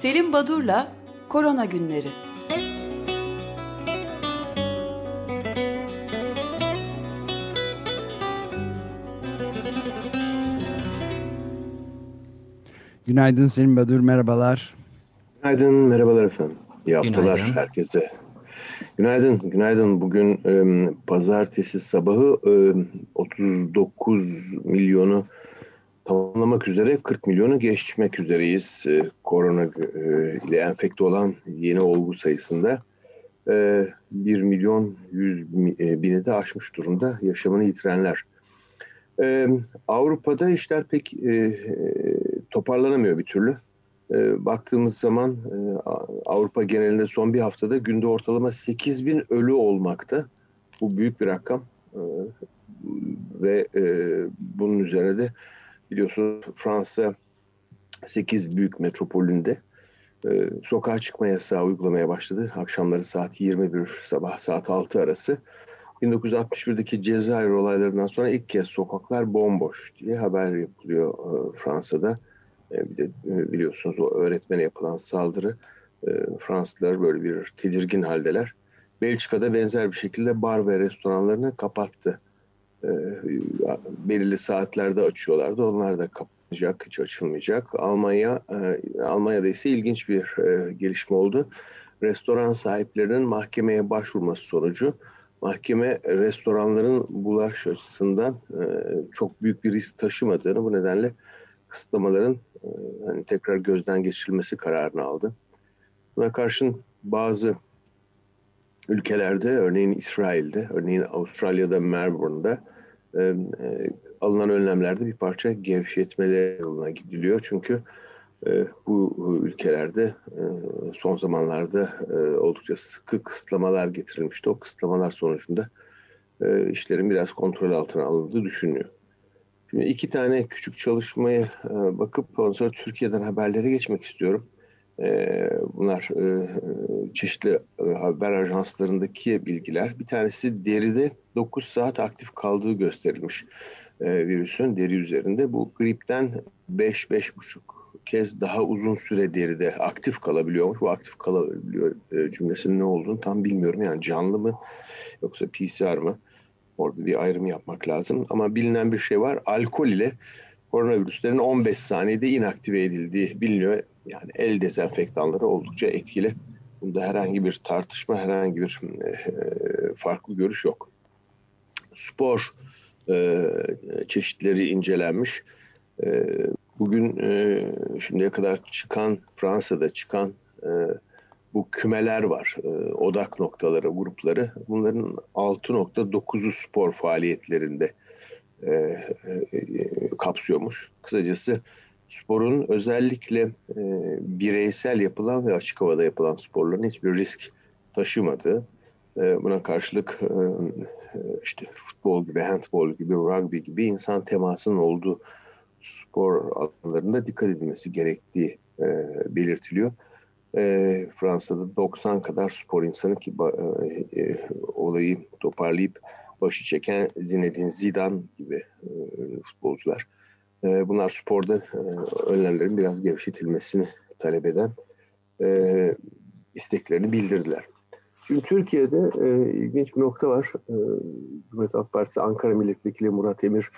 Selim Badur'la Korona Günleri. Günaydın Selim Badur, merhabalar. Günaydın, merhabalar efendim. İyi haftalar günaydın. herkese. Günaydın, günaydın. Bugün e, pazartesi sabahı e, 39 milyonu tamamlamak üzere 40 milyonu geçmek üzereyiz. E, korona e, ile enfekte olan yeni olgu sayısında e, 1 milyon 100 e, bini de aşmış durumda yaşamını yitirenler. E, Avrupa'da işler pek toparlanamıyor bir türlü. Baktığımız zaman Avrupa genelinde son bir haftada günde ortalama 8 bin ölü olmakta. Bu büyük bir rakam. Ve bunun üzerine de biliyorsunuz Fransa 8 büyük metropolünde e, sokağa çıkma yasağı uygulamaya başladı. Akşamları saat 21, sabah saat 6 arası. 1961'deki Cezayir olaylarından sonra ilk kez sokaklar bomboş diye haber yapılıyor e, Fransa'da. E, bir de e, biliyorsunuz o öğretmene yapılan saldırı e, Fransızlar böyle bir tedirgin haldeler. Belçika'da benzer bir şekilde bar ve restoranlarını kapattı. E, belirli saatlerde açıyorlardı. Onlar da kapanacak, hiç açılmayacak. Almanya, e, Almanya'da ise ilginç bir e, gelişme oldu. Restoran sahiplerinin mahkemeye başvurması sonucu mahkeme restoranların bulaş açısından e, çok büyük bir risk taşımadığını bu nedenle kısıtlamaların hani tekrar gözden geçirilmesi kararını aldı. Buna karşın bazı ülkelerde, örneğin İsrail'de, örneğin Avustralya'da, Melbourne'da e, alınan önlemlerde bir parça gevşetmeler yoluna gidiliyor. Çünkü e, bu ülkelerde e, son zamanlarda e, oldukça sıkı kısıtlamalar getirilmişti. O kısıtlamalar sonucunda e, işlerin biraz kontrol altına alındığı düşünülüyor. Şimdi iki tane küçük çalışmaya e, bakıp sonra Türkiye'den haberlere geçmek istiyorum. E, bunlar e, çeşitli haber ajanslarındaki bilgiler. Bir tanesi deride 9 saat aktif kaldığı gösterilmiş virüsün deri üzerinde. Bu gripten 5-5,5 kez daha uzun süre deride aktif kalabiliyormuş. Bu aktif kalabiliyor cümlesinin ne olduğunu tam bilmiyorum. Yani canlı mı yoksa PCR mı? Orada bir ayrım yapmak lazım. Ama bilinen bir şey var. Alkol ile koronavirüslerin 15 saniyede inaktive edildiği biliniyor. Yani el dezenfektanları oldukça etkili. Bunda herhangi bir tartışma, herhangi bir e, farklı görüş yok. Spor e, çeşitleri incelenmiş. E, bugün e, şimdiye kadar çıkan, Fransa'da çıkan e, bu kümeler var, e, odak noktaları, grupları. Bunların 6.9'u spor faaliyetlerinde e, e, kapsıyormuş. Kısacası sporun özellikle e, bireysel yapılan ve açık havada yapılan sporların hiçbir risk taşımadığı, e, buna karşılık e, işte futbol gibi, handbol gibi, rugby gibi insan temasının olduğu spor alanlarında dikkat edilmesi gerektiği e, belirtiliyor e, Fransa'da 90 kadar spor insanı ki e, e, olayı toparlayıp başı çeken Zinedine Zidane gibi e, futbolcular. E, bunlar sporda e, önlemlerin biraz gevşetilmesini talep eden e, isteklerini bildirdiler. Şimdi Türkiye'de e, ilginç bir nokta var. E, Cumhuriyet Halk Partisi Ankara Milletvekili Murat Emir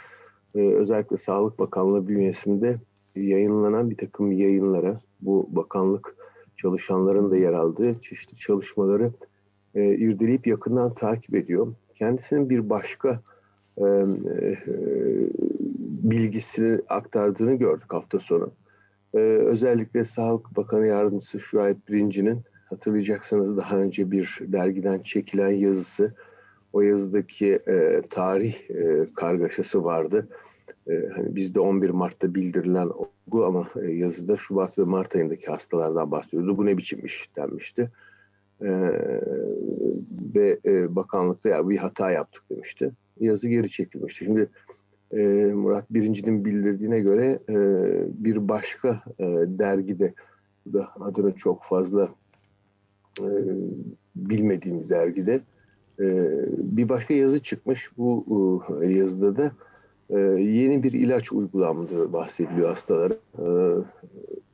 e, özellikle Sağlık Bakanlığı bünyesinde yayınlanan bir takım yayınlara bu bakanlık çalışanların da yer aldığı çeşitli çalışmaları e, irdeleyip yakından takip ediyor. Kendisinin bir başka e, bilgisini aktardığını gördük hafta sonu. E, özellikle Sağlık Bakanı Yardımcısı Şuayb Birinci'nin hatırlayacaksınız daha önce bir dergiden çekilen yazısı. O yazıdaki e, tarih e, kargaşası vardı e, hani bizde 11 Mart'ta bildirilen olgu ama e, yazıda Şubat ve Mart ayındaki hastalardan bahsediyordu. Bu ne biçim iş denmişti. E, ve e, bakanlıkta ya bir hata yaptık demişti. Yazı geri çekilmişti. Şimdi e, Murat Birinci'nin bildirdiğine göre e, bir başka e, dergide da adını çok fazla e, bilmediğim dergide e, bir başka yazı çıkmış. Bu e, yazıda da e, yeni bir ilaç uygulandığı bahsediliyor hastalara. E,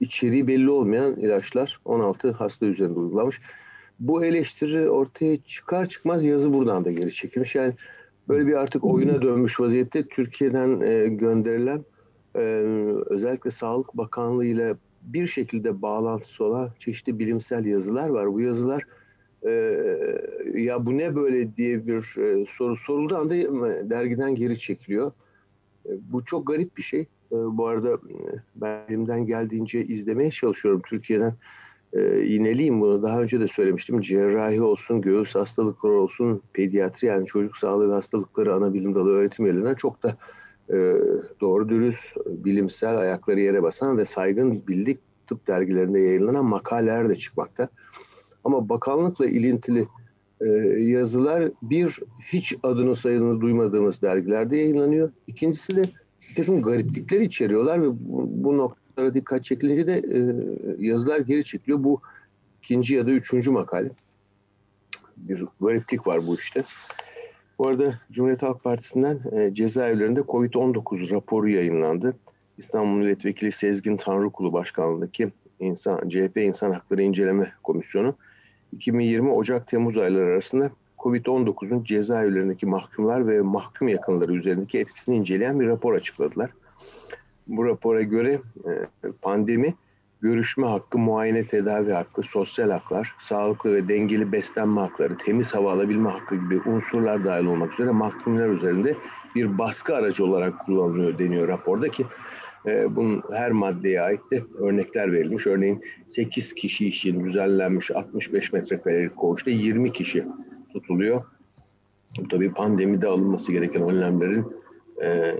içeriği belli olmayan ilaçlar 16 hasta üzerinde uygulanmış. Bu eleştiri ortaya çıkar çıkmaz yazı buradan da geri çekilmiş. Yani böyle bir artık oyuna dönmüş vaziyette Türkiye'den e, gönderilen e, özellikle Sağlık Bakanlığı ile bir şekilde bağlantısı olan çeşitli bilimsel yazılar var. Bu yazılar e, ya bu ne böyle diye bir e, soru sorulduğu anda dergiden geri çekiliyor. E, bu çok garip bir şey. E, bu arada e, ben elimden geldiğince izlemeye çalışıyorum Türkiye'den. E, yineleyeyim bunu. Daha önce de söylemiştim. Cerrahi olsun, göğüs hastalıkları olsun, pediatri yani çocuk sağlığı ve hastalıkları ana bilim dalı öğretim üyelerine çok da e, doğru dürüst, bilimsel ayakları yere basan ve saygın bildik tıp dergilerinde yayınlanan makaleler de çıkmakta. Ama bakanlıkla ilintili e, yazılar bir hiç adını sayını duymadığımız dergilerde yayınlanıyor. İkincisi de bir takım gariplikler içeriyorlar ve bu, bu noktalara dikkat çekilince de e, yazılar geri çekiliyor. Bu ikinci ya da üçüncü makale. Bir gariplik var bu işte. Bu arada Cumhuriyet Halk Partisi'nden e, cezaevlerinde Covid-19 raporu yayınlandı. İstanbul Milletvekili Sezgin Tanrıkulu Başkanlığındaki İnsan, CHP İnsan Hakları İnceleme Komisyonu 2020 Ocak-Temmuz ayları arasında Covid-19'un cezaevlerindeki mahkumlar ve mahkum yakınları üzerindeki etkisini inceleyen bir rapor açıkladılar. Bu rapora göre e, pandemi görüşme hakkı, muayene tedavi hakkı, sosyal haklar, sağlıklı ve dengeli beslenme hakları, temiz hava alabilme hakkı gibi unsurlar dahil olmak üzere mahkumlar üzerinde bir baskı aracı olarak kullanılıyor deniyor raporda ki e, bunun her maddeye ait de örnekler verilmiş. Örneğin 8 kişi için düzenlenmiş 65 metrekarelik koğuşta 20 kişi tutuluyor. Tabii pandemide alınması gereken önlemlerin e,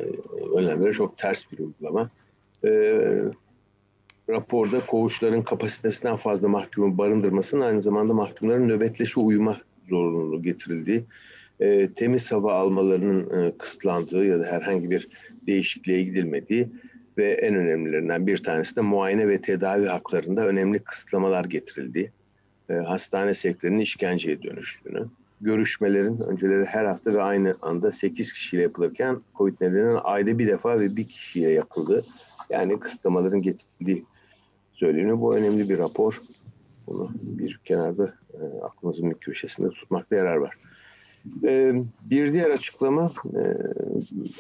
önlemlere çok ters bir uygulama. E, raporda koğuşların kapasitesinden fazla mahkumu barındırmasının aynı zamanda mahkumların nöbetleşe uyuma zorunluluğu getirildiği, e, temiz hava almalarının e, kısıtlandığı ya da herhangi bir değişikliğe gidilmediği ve en önemlilerinden bir tanesi de muayene ve tedavi haklarında önemli kısıtlamalar getirildiği, e, hastane sektörünün işkenceye dönüştüğünü, görüşmelerin önceleri her hafta ve aynı anda 8 kişiyle yapılırken COVID nedeniyle ayda bir defa ve bir kişiye yapıldı. Yani kısıtlamaların getirildiği söyleniyor. Bu önemli bir rapor. Bunu bir kenarda e, aklımızın bir köşesinde tutmakta yarar var. E, bir diğer açıklama e,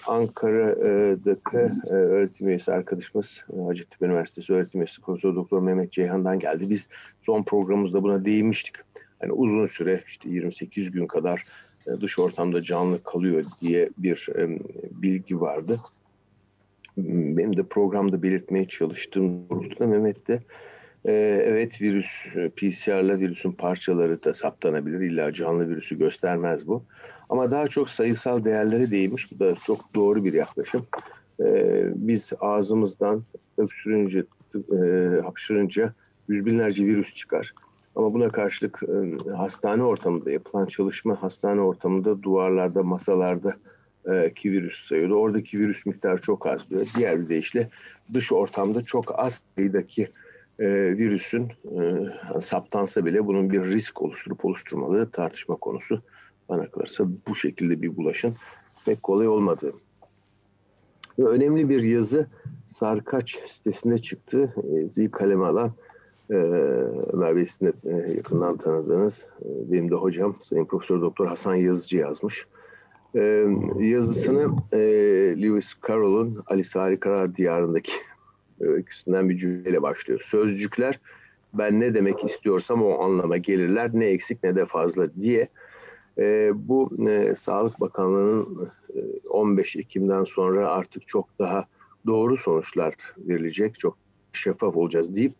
Ankara'daki e, öğretim üyesi arkadaşımız e, Hacettepe Üniversitesi öğretim üyesi Profesör Doktor Mehmet Ceyhan'dan geldi. Biz son programımızda buna değinmiştik. Yani uzun süre işte 28 gün kadar e, dış ortamda canlı kalıyor diye bir e, bilgi vardı benim de programda belirtmeye çalıştığım doğrultuda Mehmet de e, evet virüs PCR'la virüsün parçaları da saptanabilir. İlla canlı virüsü göstermez bu. Ama daha çok sayısal değerlere değinmiş. Bu da çok doğru bir yaklaşım. Biz ağzımızdan öksürünce, hapşırınca yüz binlerce virüs çıkar. Ama buna karşılık e, hastane ortamında yapılan çalışma hastane ortamında duvarlarda, masalarda e, ki virüs sayıyordu. Oradaki virüs miktarı çok az diyor. Diğer bir deyişle dış ortamda çok az sayıdaki e, virüsün saptansa bile bunun bir risk oluşturup oluşturmadığı tartışma konusu. Bana kalırsa bu şekilde bir bulaşın pek kolay olmadığı. Ve önemli bir yazı Sarkaç sitesinde çıktı. E, kaleme alan e, Ömer Bey e, yakından tanıdığınız e, benim de hocam Sayın Profesör Doktor Hasan Yazıcı yazmış. Ee, yazısını e, Lewis Carroll'un Alice Harikalar Diyarı'ndaki öyküsünden bir cümleyle başlıyor. Sözcükler ben ne demek istiyorsam o anlama gelirler ne eksik ne de fazla diye e, bu e, Sağlık Bakanlığı'nın e, 15 Ekim'den sonra artık çok daha doğru sonuçlar verilecek, çok şeffaf olacağız deyip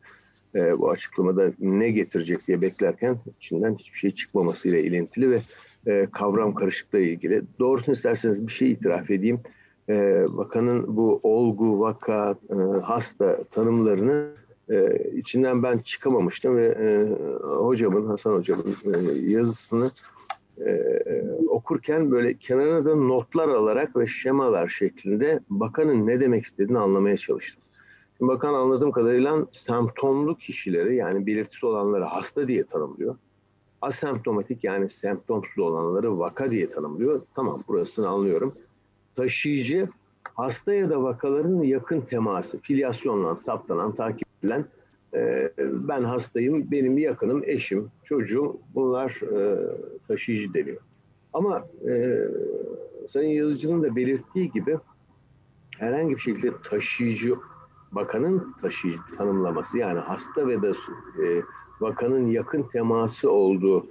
e, bu açıklamada ne getirecek diye beklerken içinden hiçbir şey çıkmamasıyla ilintili ve e, kavram karışıklığı ilgili. Doğrusunu isterseniz bir şey itiraf edeyim. E, bakanın bu olgu, vaka, e, hasta tanımlarını e, içinden ben çıkamamıştım ve e, hocamın, Hasan hocamın e, yazısını e, okurken böyle kenarına da notlar alarak ve şemalar şeklinde bakanın ne demek istediğini anlamaya çalıştım. Bakan anladığım kadarıyla semptomlu kişileri yani belirtisi olanları hasta diye tanımlıyor asemptomatik yani semptomsuz olanları vaka diye tanımlıyor. Tamam burasını anlıyorum. Taşıyıcı hasta ya da vakaların yakın teması, filyasyonla saptanan, takip edilen e, ben hastayım, benim yakınım, eşim, çocuğum bunlar e, taşıyıcı deniyor. Ama e, Sayın Yazıcı'nın da belirttiği gibi herhangi bir şekilde taşıyıcı bakanın taşıyıcı tanımlaması yani hasta ve de e, vakanın yakın teması olduğu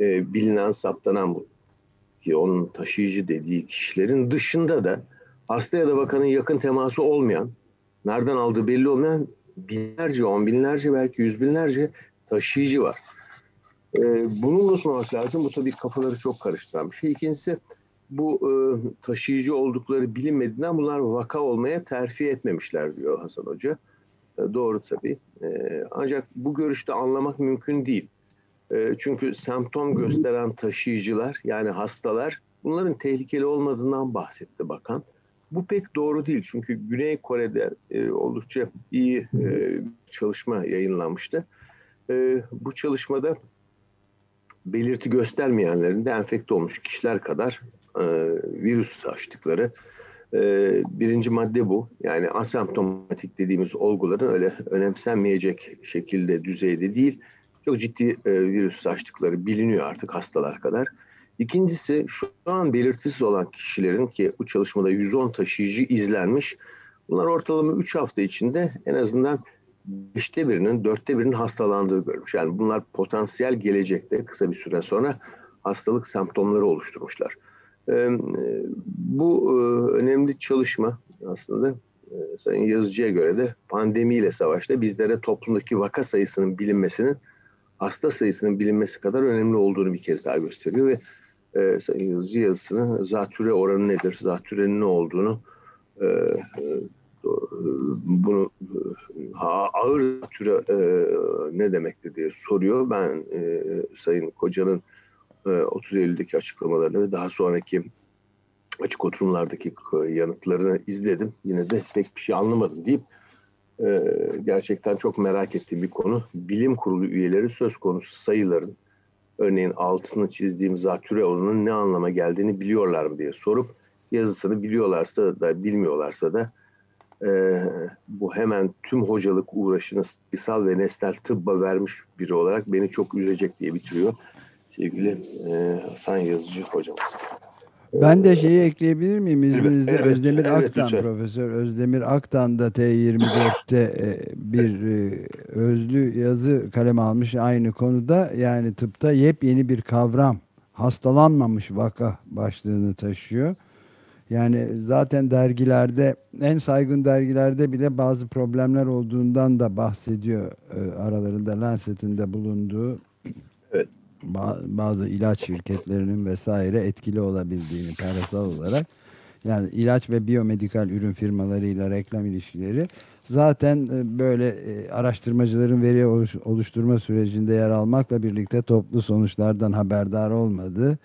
e, bilinen saptanan bu ki onun taşıyıcı dediği kişilerin dışında da hasta ya da bakanın yakın teması olmayan, nereden aldığı belli olmayan binlerce, on binlerce belki yüz binlerce taşıyıcı var. E, bunu unutmamak lazım. Bu tabii kafaları çok karıştıran bir şey. İkincisi bu e, taşıyıcı oldukları bilinmediğinden bunlar vaka olmaya terfi etmemişler diyor Hasan Hoca. E, doğru tabii. E, ancak bu görüşte anlamak mümkün değil. E, çünkü semptom gösteren taşıyıcılar yani hastalar bunların tehlikeli olmadığından bahsetti bakan. Bu pek doğru değil çünkü Güney Kore'de e, oldukça iyi e, çalışma yayınlanmıştı. E, bu çalışmada belirti göstermeyenlerin de enfekte olmuş kişiler kadar e, virüs açtıkları e, birinci madde bu. Yani asemptomatik dediğimiz olguların öyle önemsenmeyecek şekilde düzeyde değil. Çok ciddi e, virüs açtıkları biliniyor artık hastalar kadar. İkincisi şu an belirtisiz olan kişilerin ki bu çalışmada 110 taşıyıcı izlenmiş. Bunlar ortalama 3 hafta içinde en azından beşte birinin, dörtte birinin hastalandığı görülmüş. Yani bunlar potansiyel gelecekte kısa bir süre sonra hastalık semptomları oluşturmuşlar. Bu önemli çalışma aslında Sayın Yazıcı'ya göre de pandemiyle savaşta bizlere toplumdaki vaka sayısının bilinmesinin hasta sayısının bilinmesi kadar önemli olduğunu bir kez daha gösteriyor ve e, Sayın Yazıcı yazısını zatüre oranı nedir, zatürenin ne olduğunu e, bunu ağır zatüre e, ne demektir diye soruyor. Ben e, Sayın Koca'nın 30 e, Eylül'deki açıklamalarını ve daha sonraki açık oturumlardaki yanıtlarını izledim. Yine de pek bir şey anlamadım deyip e, gerçekten çok merak ettiğim bir konu. Bilim kurulu üyeleri söz konusu sayıların örneğin altını çizdiğim zatüre oranının ne anlama geldiğini biliyorlar mı diye sorup yazısını biliyorlarsa da bilmiyorlarsa da e, bu hemen tüm hocalık uğraşını sayısal ve nesnel tıbba vermiş biri olarak beni çok üzecek diye bitiriyor sevgili e, Hasan Yazıcı hocamız. Ben de şeyi ekleyebilir miyim izninizle? Evet, Özdemir evet, Aktan, lütfen. Profesör Özdemir Aktan da T24'te e, bir e, özlü yazı kalem almış aynı konuda. Yani tıpta yepyeni bir kavram, hastalanmamış vaka başlığını taşıyor. Yani zaten dergilerde, en saygın dergilerde bile bazı problemler olduğundan da bahsediyor. E, aralarında Lancet'in de bulunduğu bazı ilaç şirketlerinin vesaire etkili olabildiğini parasal olarak yani ilaç ve biyomedikal ürün firmalarıyla reklam ilişkileri zaten e, böyle e, araştırmacıların veri oluşturma sürecinde yer almakla birlikte toplu sonuçlardan haberdar olmadığı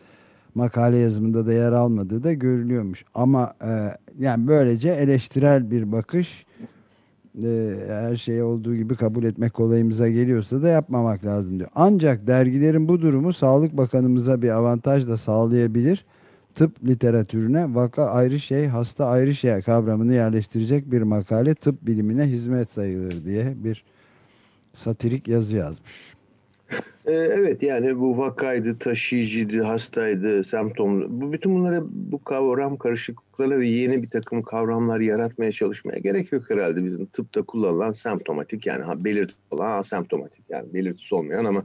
makale yazımında da yer almadığı da görülüyormuş. Ama e, yani böylece eleştirel bir bakış e, her şeyi olduğu gibi kabul etmek kolayımıza geliyorsa da yapmamak lazım diyor. Ancak dergilerin bu durumu Sağlık Bakanımıza bir avantaj da sağlayabilir. Tıp literatürüne vaka ayrı şey, hasta ayrı şey kavramını yerleştirecek bir makale tıp bilimine hizmet sayılır diye bir satirik yazı yazmış. Ee, evet yani bu vakaydı, taşıyıcıydı, hastaydı, semptom. Bu bütün bunlara bu kavram karışıklıklarına ve yeni bir takım kavramlar yaratmaya çalışmaya gerek yok herhalde bizim tıpta kullanılan semptomatik yani ha, belirtisi olan asemptomatik yani belirtisi olmayan ama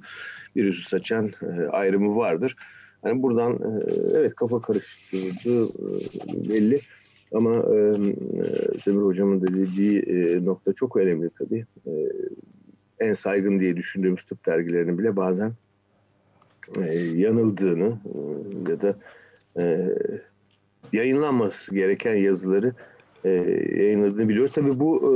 virüsü saçan e, ayrımı vardır. Yani buradan e, evet kafa karıştırdığı e, belli. Ama e, Demir Hocam'ın da dediği e, nokta çok önemli tabii. E, en saygın diye düşündüğümüz tıp dergilerinin bile bazen e, yanıldığını e, ya da e, yayınlanması gereken yazıları e, yayınladığını biliyoruz. Tabii bu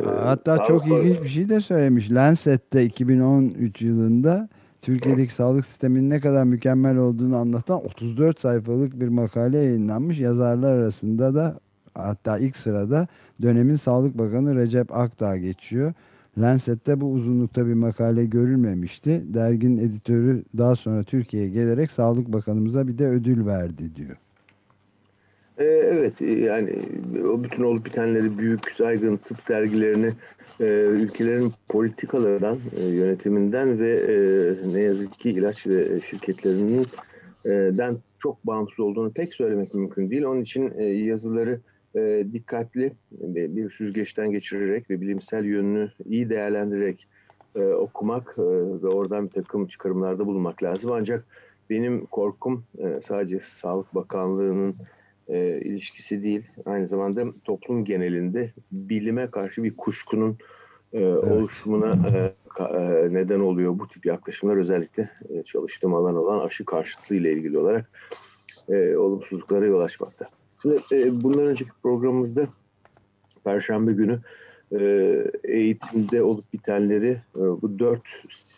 e, hatta çok ilginç bir şey de söylemiş. Lancet'te 2013 yılında Türkiye'deki sağlık sisteminin ne kadar mükemmel olduğunu anlatan 34 sayfalık bir makale yayınlanmış. Yazarlar arasında da hatta ilk sırada dönemin Sağlık Bakanı Recep Akdağ geçiyor. Lancet'te bu uzunlukta bir makale görülmemişti. Derginin editörü daha sonra Türkiye'ye gelerek Sağlık Bakanımıza bir de ödül verdi diyor. Ee, evet yani o bütün olup bitenleri büyük saygın tıp dergilerini e, ülkelerin politikalarından, e, yönetiminden ve e, ne yazık ki ilaç ve şirketlerinin e, den çok bağımsız olduğunu pek söylemek mümkün değil. Onun için e, yazıları e, dikkatli bir süzgeçten geçirerek ve bilimsel yönünü iyi değerlendirerek e, okumak e, ve oradan bir takım çıkarımlarda bulunmak lazım. Ancak benim korkum e, sadece Sağlık Bakanlığı'nın e, ilişkisi değil, aynı zamanda toplum genelinde bilime karşı bir kuşkunun e, evet. oluşumuna e, neden oluyor bu tip yaklaşımlar özellikle çalıştığım alan olan aşı karşıtlığı ile ilgili olarak e, olumsuzluklara yol açmakta. Şimdi e, bundan önceki programımızda Perşembe günü e, eğitimde olup bitenleri e, bu dört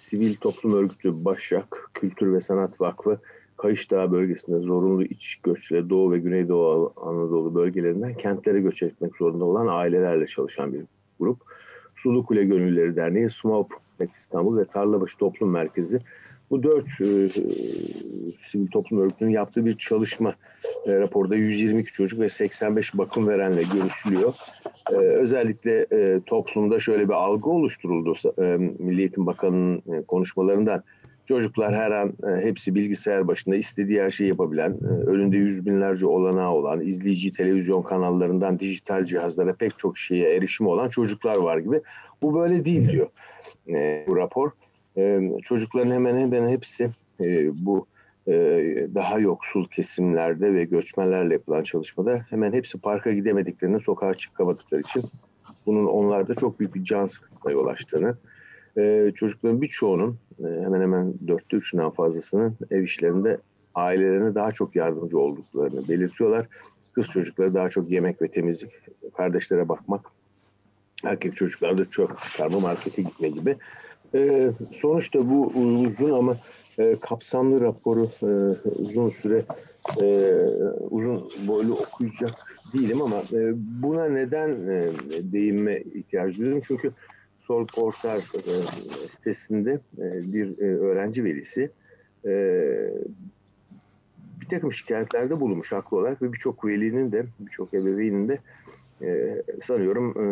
sivil toplum örgütü Başak, Kültür ve Sanat Vakfı, Kayış Dağı bölgesinde zorunlu iç göçle Doğu ve Güneydoğu Anadolu bölgelerinden kentlere göç etmek zorunda olan ailelerle çalışan bir grup. Sulu Kule Gönülleri Derneği, Small İstanbul ve Tarlabaşı Toplum Merkezi bu dört e, sivil toplum örgütünün yaptığı bir çalışma e, raporda 122 çocuk ve 85 bakım verenle görüşülüyor. E, özellikle e, toplumda şöyle bir algı oluşturuldu e, Milli Eğitim Bakanı'nın e, konuşmalarından. Çocuklar her an e, hepsi bilgisayar başında istediği her şeyi yapabilen, e, önünde yüz binlerce olanağı olan, izleyici televizyon kanallarından dijital cihazlara pek çok şeye erişimi olan çocuklar var gibi. Bu böyle değil diyor e, bu rapor. E, çocukların hemen hemen hepsi e, bu e, daha yoksul kesimlerde ve göçmenlerle yapılan çalışmada hemen hepsi parka gidemediklerini, sokağa çıkamadıkları için bunun onlarda çok büyük bir can sıkıntısına yol açtığını, e, çocukların birçoğunun e, hemen hemen dörtte üçünden fazlasının ev işlerinde ailelerine daha çok yardımcı olduklarını belirtiyorlar. Kız çocukları daha çok yemek ve temizlik, kardeşlere bakmak, erkek çocuklar da çok çıkarma markete gitme gibi e, sonuçta bu uzun ama e, kapsamlı raporu e, uzun süre e, uzun boylu okuyacak değilim ama e, buna neden e, değinme ihtiyacı duyuyorum? Çünkü Sol Portar e, sitesinde e, bir e, öğrenci velisi e, bir takım şikayetlerde bulunmuş haklı olarak ve birçok velinin de birçok ebeveynin de e, sanıyorum e,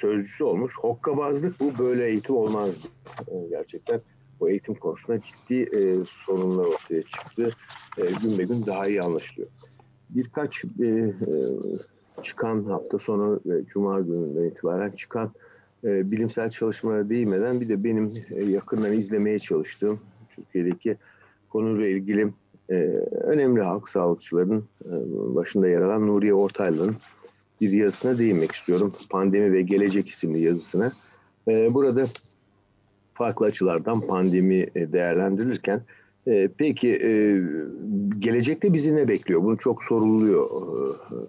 sözcüsü olmuş. Hokkabazlık bu böyle eğitim olmaz. E, gerçekten bu eğitim konusunda ciddi e, sorunlar ortaya çıktı. E, gün be gün daha iyi anlaşılıyor. Birkaç e, e, çıkan hafta sonu ve cuma gününden itibaren çıkan e, bilimsel çalışmalara değinmeden bir de benim e, yakından izlemeye çalıştığım Türkiye'deki konuyla ilgili e, önemli halk sağlıkçıların e, başında yer alan Nuriye Ortaylı'nın bir yazısına değinmek istiyorum. Pandemi ve Gelecek isimli yazısına. Ee, burada farklı açılardan pandemi e, değerlendirilirken e, peki e, gelecekte bizi ne bekliyor? Bunu çok soruluyor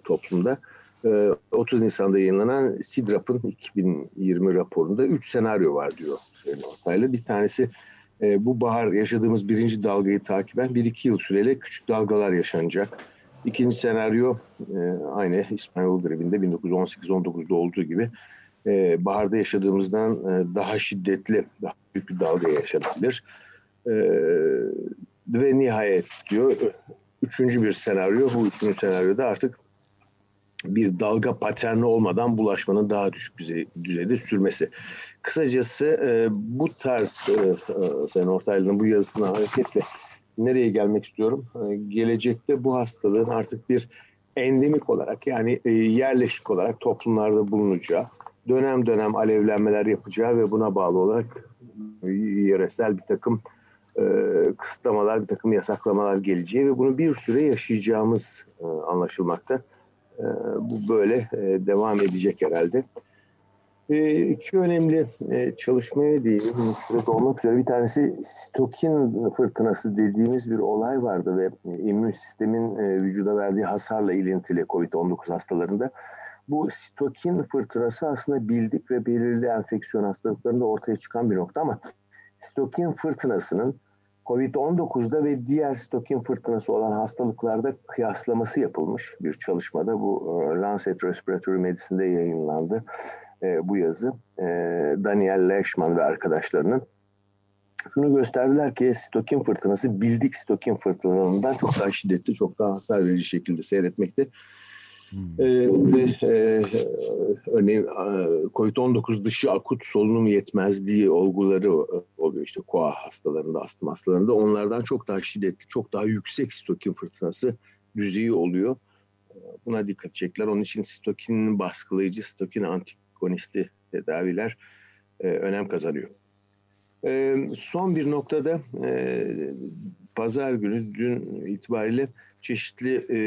toplumda. 30 Nisan'da yayınlanan SIDRAP'ın 2020 raporunda 3 senaryo var diyor Sayın Ortaylı. Bir tanesi bu bahar yaşadığımız birinci dalgayı takiben 1-2 yıl süreyle küçük dalgalar yaşanacak. İkinci senaryo e, aynı İspanyol gribinde 1918-19'da olduğu gibi e, baharda yaşadığımızdan e, daha şiddetli, daha büyük bir dalga yaşanabilir. E, ve nihayet diyor üçüncü bir senaryo, bu üçüncü senaryoda artık bir dalga paterni olmadan bulaşmanın daha düşük düzeyde sürmesi. Kısacası e, bu tarz e, e, Sayın Ortaylı'nın bu yazısına hareketle nereye gelmek istiyorum? Ee, gelecekte bu hastalığın artık bir endemik olarak yani e, yerleşik olarak toplumlarda bulunacağı, dönem dönem alevlenmeler yapacağı ve buna bağlı olarak yöresel bir takım e, kısıtlamalar, bir takım yasaklamalar geleceği ve bunu bir süre yaşayacağımız e, anlaşılmakta. Bu böyle devam edecek herhalde. E, iki önemli e, çalışmaya değindim. Sırada olmak üzere bir tanesi stokin fırtınası dediğimiz bir olay vardı ve e, immün sistemin e, vücuda verdiği hasarla ilintili COVID-19 hastalarında. Bu stokin fırtınası aslında bildik ve belirli enfeksiyon hastalıklarında ortaya çıkan bir nokta ama stokin fırtınasının COVID-19'da ve diğer stokin fırtınası olan hastalıklarda kıyaslaması yapılmış bir çalışmada. Bu Lancet Respiratory Medicine'de yayınlandı e, bu yazı. E, Daniel Leishman ve arkadaşlarının şunu gösterdiler ki sitokin fırtınası bildik sitokin fırtınalarından çok daha şiddetli, çok daha hasar verici şekilde seyretmekte. Hmm. Ee, e, örneğin COVID-19 dışı akut solunum yetmezliği olguları oluyor işte koa hastalarında, astım hastalarında. Onlardan çok daha şiddetli, çok daha yüksek sitokin fırtınası düzeyi oluyor. Buna dikkat çekler. Onun için sitokin baskılayıcı, sitokin antikonisti tedaviler e, önem kazanıyor. E, son bir noktada e, pazar günü dün itibariyle çeşitli e,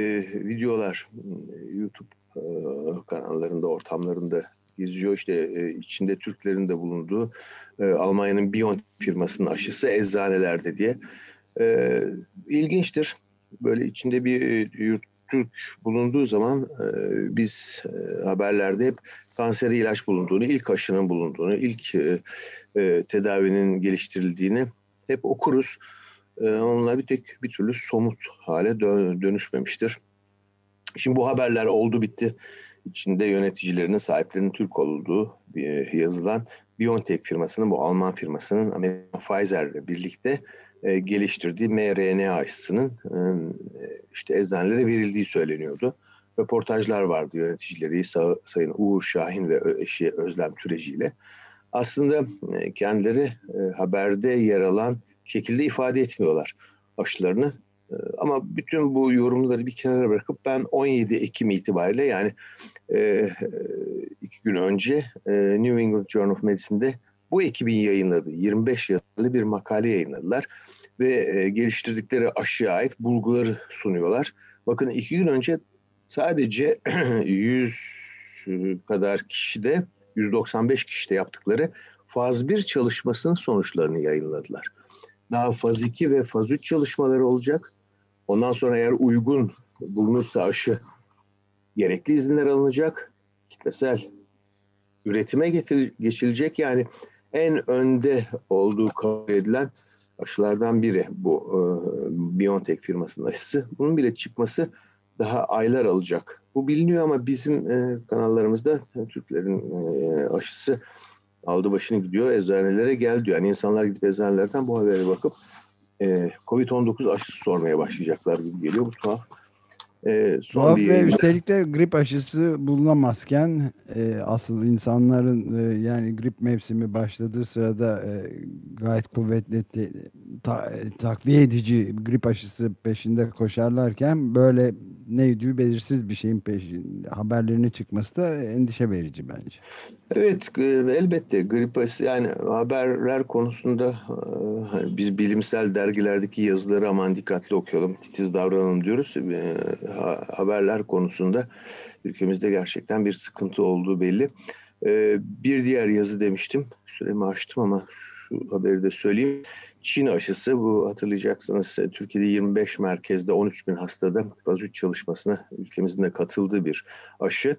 videolar e, YouTube e, kanallarında, ortamlarında geziyor. İşte e, içinde Türklerin de bulunduğu e, Almanya'nın Bion firmasının aşısı eczanelerde diye. E, ilginçtir. Böyle içinde bir e, yurt Türk bulunduğu zaman e, biz e, haberlerde hep kanseri ilaç bulunduğunu, ilk aşının bulunduğunu, ilk e, e, tedavinin geliştirildiğini hep okuruz. E, onlar bir tek bir türlü somut hale dön, dönüşmemiştir. Şimdi bu haberler oldu bitti. İçinde yöneticilerinin, sahiplerinin Türk olduğu bir yazılan BioNTech firmasının, bu Alman firmasının Amerika Pfizer ile birlikte e, geliştirdiği mRNA aşısının e, işte eczanelere verildiği söyleniyordu. Röportajlar vardı yöneticileri Sayın Uğur Şahin ve eşi Özlem Türeci ile. Aslında e, kendileri e, haberde yer alan şekilde ifade etmiyorlar aşılarını. E, ama bütün bu yorumları bir kenara bırakıp ben 17 Ekim itibariyle yani e, iki gün önce e, New England Journal of Medicine'de bu ekibin yayınladığı 25 yazılı bir makale yayınladılar ve e, geliştirdikleri aşıya ait bulguları sunuyorlar. Bakın iki gün önce sadece 100 kadar kişide 195 kişide yaptıkları faz 1 çalışmasının sonuçlarını yayınladılar. Daha faz 2 ve faz 3 çalışmaları olacak. Ondan sonra eğer uygun bulunursa aşı gerekli izinler alınacak. Kitlesel üretime getir, geçilecek. Yani en önde olduğu kabul edilen aşılardan biri bu e, BioNTech firmasının aşısı. Bunun bile çıkması daha aylar alacak. Bu biliniyor ama bizim e, kanallarımızda Türklerin e, aşısı aldı başını gidiyor eczanelere gel diyor. Yani insanlar gidip eczanelerden bu habere bakıp e, Covid-19 aşısı sormaya başlayacaklar gibi geliyor. Bu tuhaf. E, Tuhaf ve üstelik de grip aşısı bulunamazken e, asıl insanların e, yani grip mevsimi başladığı sırada e, gayet kuvvetli te, ta, takviye edici grip aşısı peşinde koşarlarken böyle neydi belirsiz bir şeyin peşinde haberlerine çıkması da endişe verici bence. Evet e, elbette grip aşısı yani haberler konusunda e, hani biz bilimsel dergilerdeki yazıları aman dikkatli okuyalım titiz davranalım diyoruz. E, haberler konusunda ülkemizde gerçekten bir sıkıntı olduğu belli. Bir diğer yazı demiştim süremi açtım ama şu haberi de söyleyeyim. Çin aşısı bu hatırlayacaksınız Türkiye'de 25 merkezde 13 bin hastada faz 3 çalışmasına ülkemizin de katıldığı bir aşı.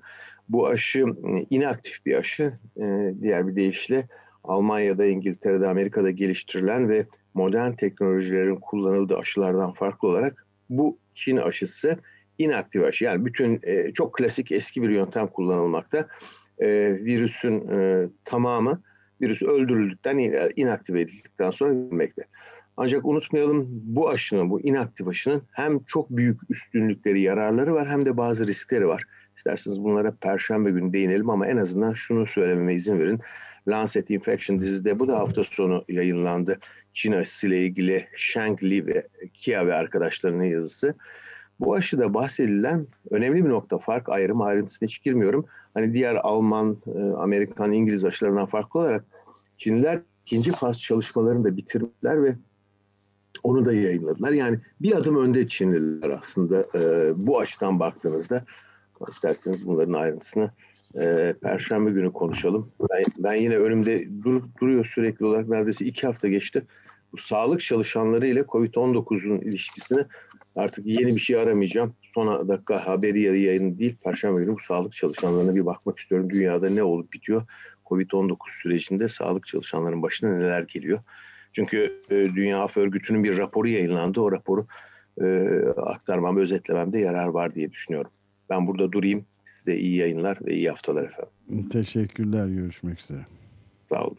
Bu aşı inaktif bir aşı. E, diğer bir deyişle Almanya'da, İngiltere'de, Amerika'da geliştirilen ve modern teknolojilerin kullanıldığı aşılardan farklı olarak bu Çin aşısı inaktif aşı. Yani bütün e, çok klasik eski bir yöntem kullanılmakta. Virüsün tamamı virüs öldürüldükten, inaktive edildikten sonra bilmekte. Ancak unutmayalım bu aşının, bu inaktif aşının hem çok büyük üstünlükleri, yararları var hem de bazı riskleri var. İsterseniz bunlara perşembe günü değinelim ama en azından şunu söylememe izin verin. Lancet Infection dizide bu da hafta sonu yayınlandı. Çin aşısıyla ilgili Shang Li ve Kia ve arkadaşlarının yazısı. Bu aşıda bahsedilen önemli bir nokta fark ayrım ayrıntısına hiç girmiyorum. Hani diğer Alman, e, Amerikan, İngiliz aşılarından farklı olarak Çinliler ikinci faz çalışmalarını da bitirdiler ve onu da yayınladılar. Yani bir adım önde Çinliler aslında e, bu açıdan baktığınızda isterseniz bunların ayrıntısını e, Perşembe günü konuşalım. Ben, ben yine önümde dur, duruyor sürekli olarak neredeyse iki hafta geçti. Bu sağlık çalışanları ile Covid-19'un ilişkisini artık yeni bir şey aramayacağım. Son dakika haberi ya yayın değil. Perşembe günü bu sağlık çalışanlarına bir bakmak istiyorum. Dünyada ne olup bitiyor? Covid-19 sürecinde sağlık çalışanların başına neler geliyor? Çünkü e, Dünya Af Örgütü'nün bir raporu yayınlandı. O raporu e, aktarmam, özetlememde yarar var diye düşünüyorum. Ben burada durayım. Size iyi yayınlar ve iyi haftalar efendim. Teşekkürler. Görüşmek üzere. Sağ olun.